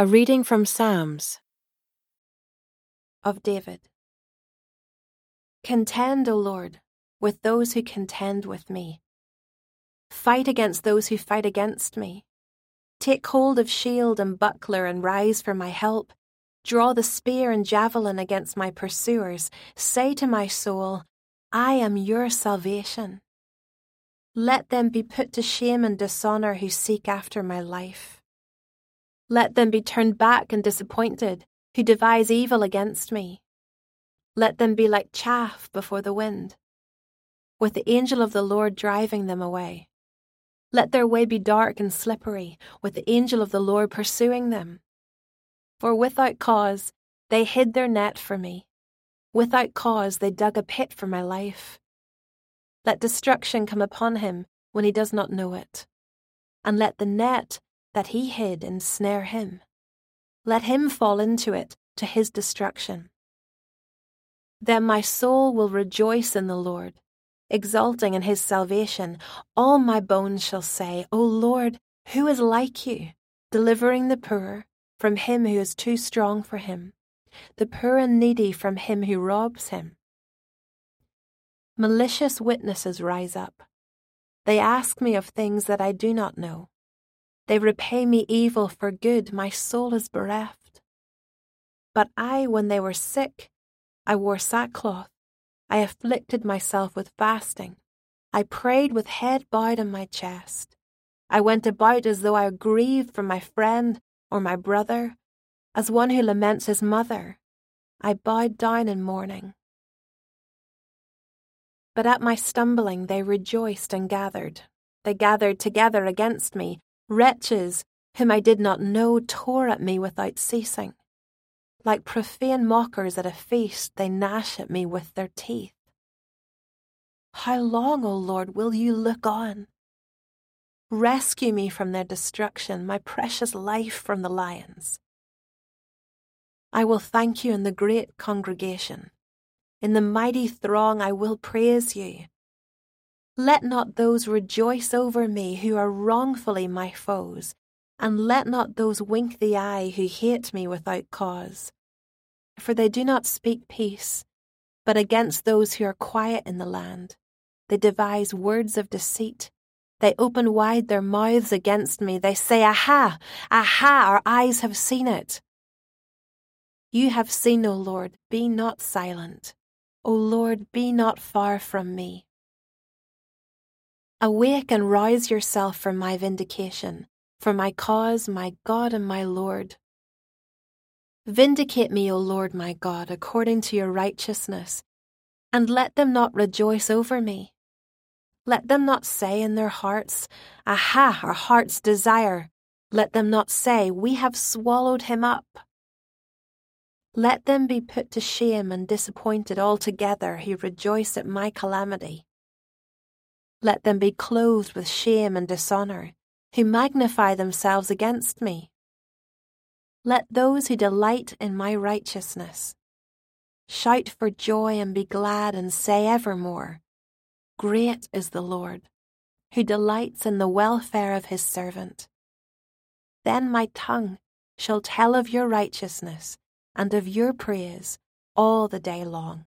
A reading from Psalms of David. Contend, O Lord, with those who contend with me. Fight against those who fight against me. Take hold of shield and buckler and rise for my help. Draw the spear and javelin against my pursuers. Say to my soul, I am your salvation. Let them be put to shame and dishonour who seek after my life. Let them be turned back and disappointed, who devise evil against me. Let them be like chaff before the wind, with the angel of the Lord driving them away. Let their way be dark and slippery, with the angel of the Lord pursuing them. For without cause they hid their net for me. Without cause they dug a pit for my life. Let destruction come upon him when he does not know it. And let the net that he hid ensnare him. Let him fall into it to his destruction. Then my soul will rejoice in the Lord, exulting in his salvation. All my bones shall say, O Lord, who is like you, delivering the poor from him who is too strong for him, the poor and needy from him who robs him? Malicious witnesses rise up. They ask me of things that I do not know. They repay me evil for good, my soul is bereft. But I, when they were sick, I wore sackcloth. I afflicted myself with fasting. I prayed with head bowed on my chest. I went about as though I grieved for my friend or my brother, as one who laments his mother. I bowed down in mourning. But at my stumbling they rejoiced and gathered. They gathered together against me Wretches, whom I did not know, tore at me without ceasing. Like profane mockers at a feast, they gnash at me with their teeth. How long, O Lord, will you look on? Rescue me from their destruction, my precious life from the lions. I will thank you in the great congregation. In the mighty throng, I will praise you. Let not those rejoice over me who are wrongfully my foes, and let not those wink the eye who hate me without cause. For they do not speak peace, but against those who are quiet in the land. They devise words of deceit. They open wide their mouths against me. They say, Aha! Aha! Our eyes have seen it. You have seen, O Lord, be not silent. O Lord, be not far from me. Awake and rouse yourself for my vindication, for my cause, my God and my Lord. Vindicate me, O Lord my God, according to your righteousness, and let them not rejoice over me. Let them not say in their hearts, Aha, our heart's desire. Let them not say, We have swallowed him up. Let them be put to shame and disappointed altogether who rejoice at my calamity. Let them be clothed with shame and dishonour, who magnify themselves against me. Let those who delight in my righteousness shout for joy and be glad and say evermore, Great is the Lord, who delights in the welfare of his servant. Then my tongue shall tell of your righteousness and of your praise all the day long.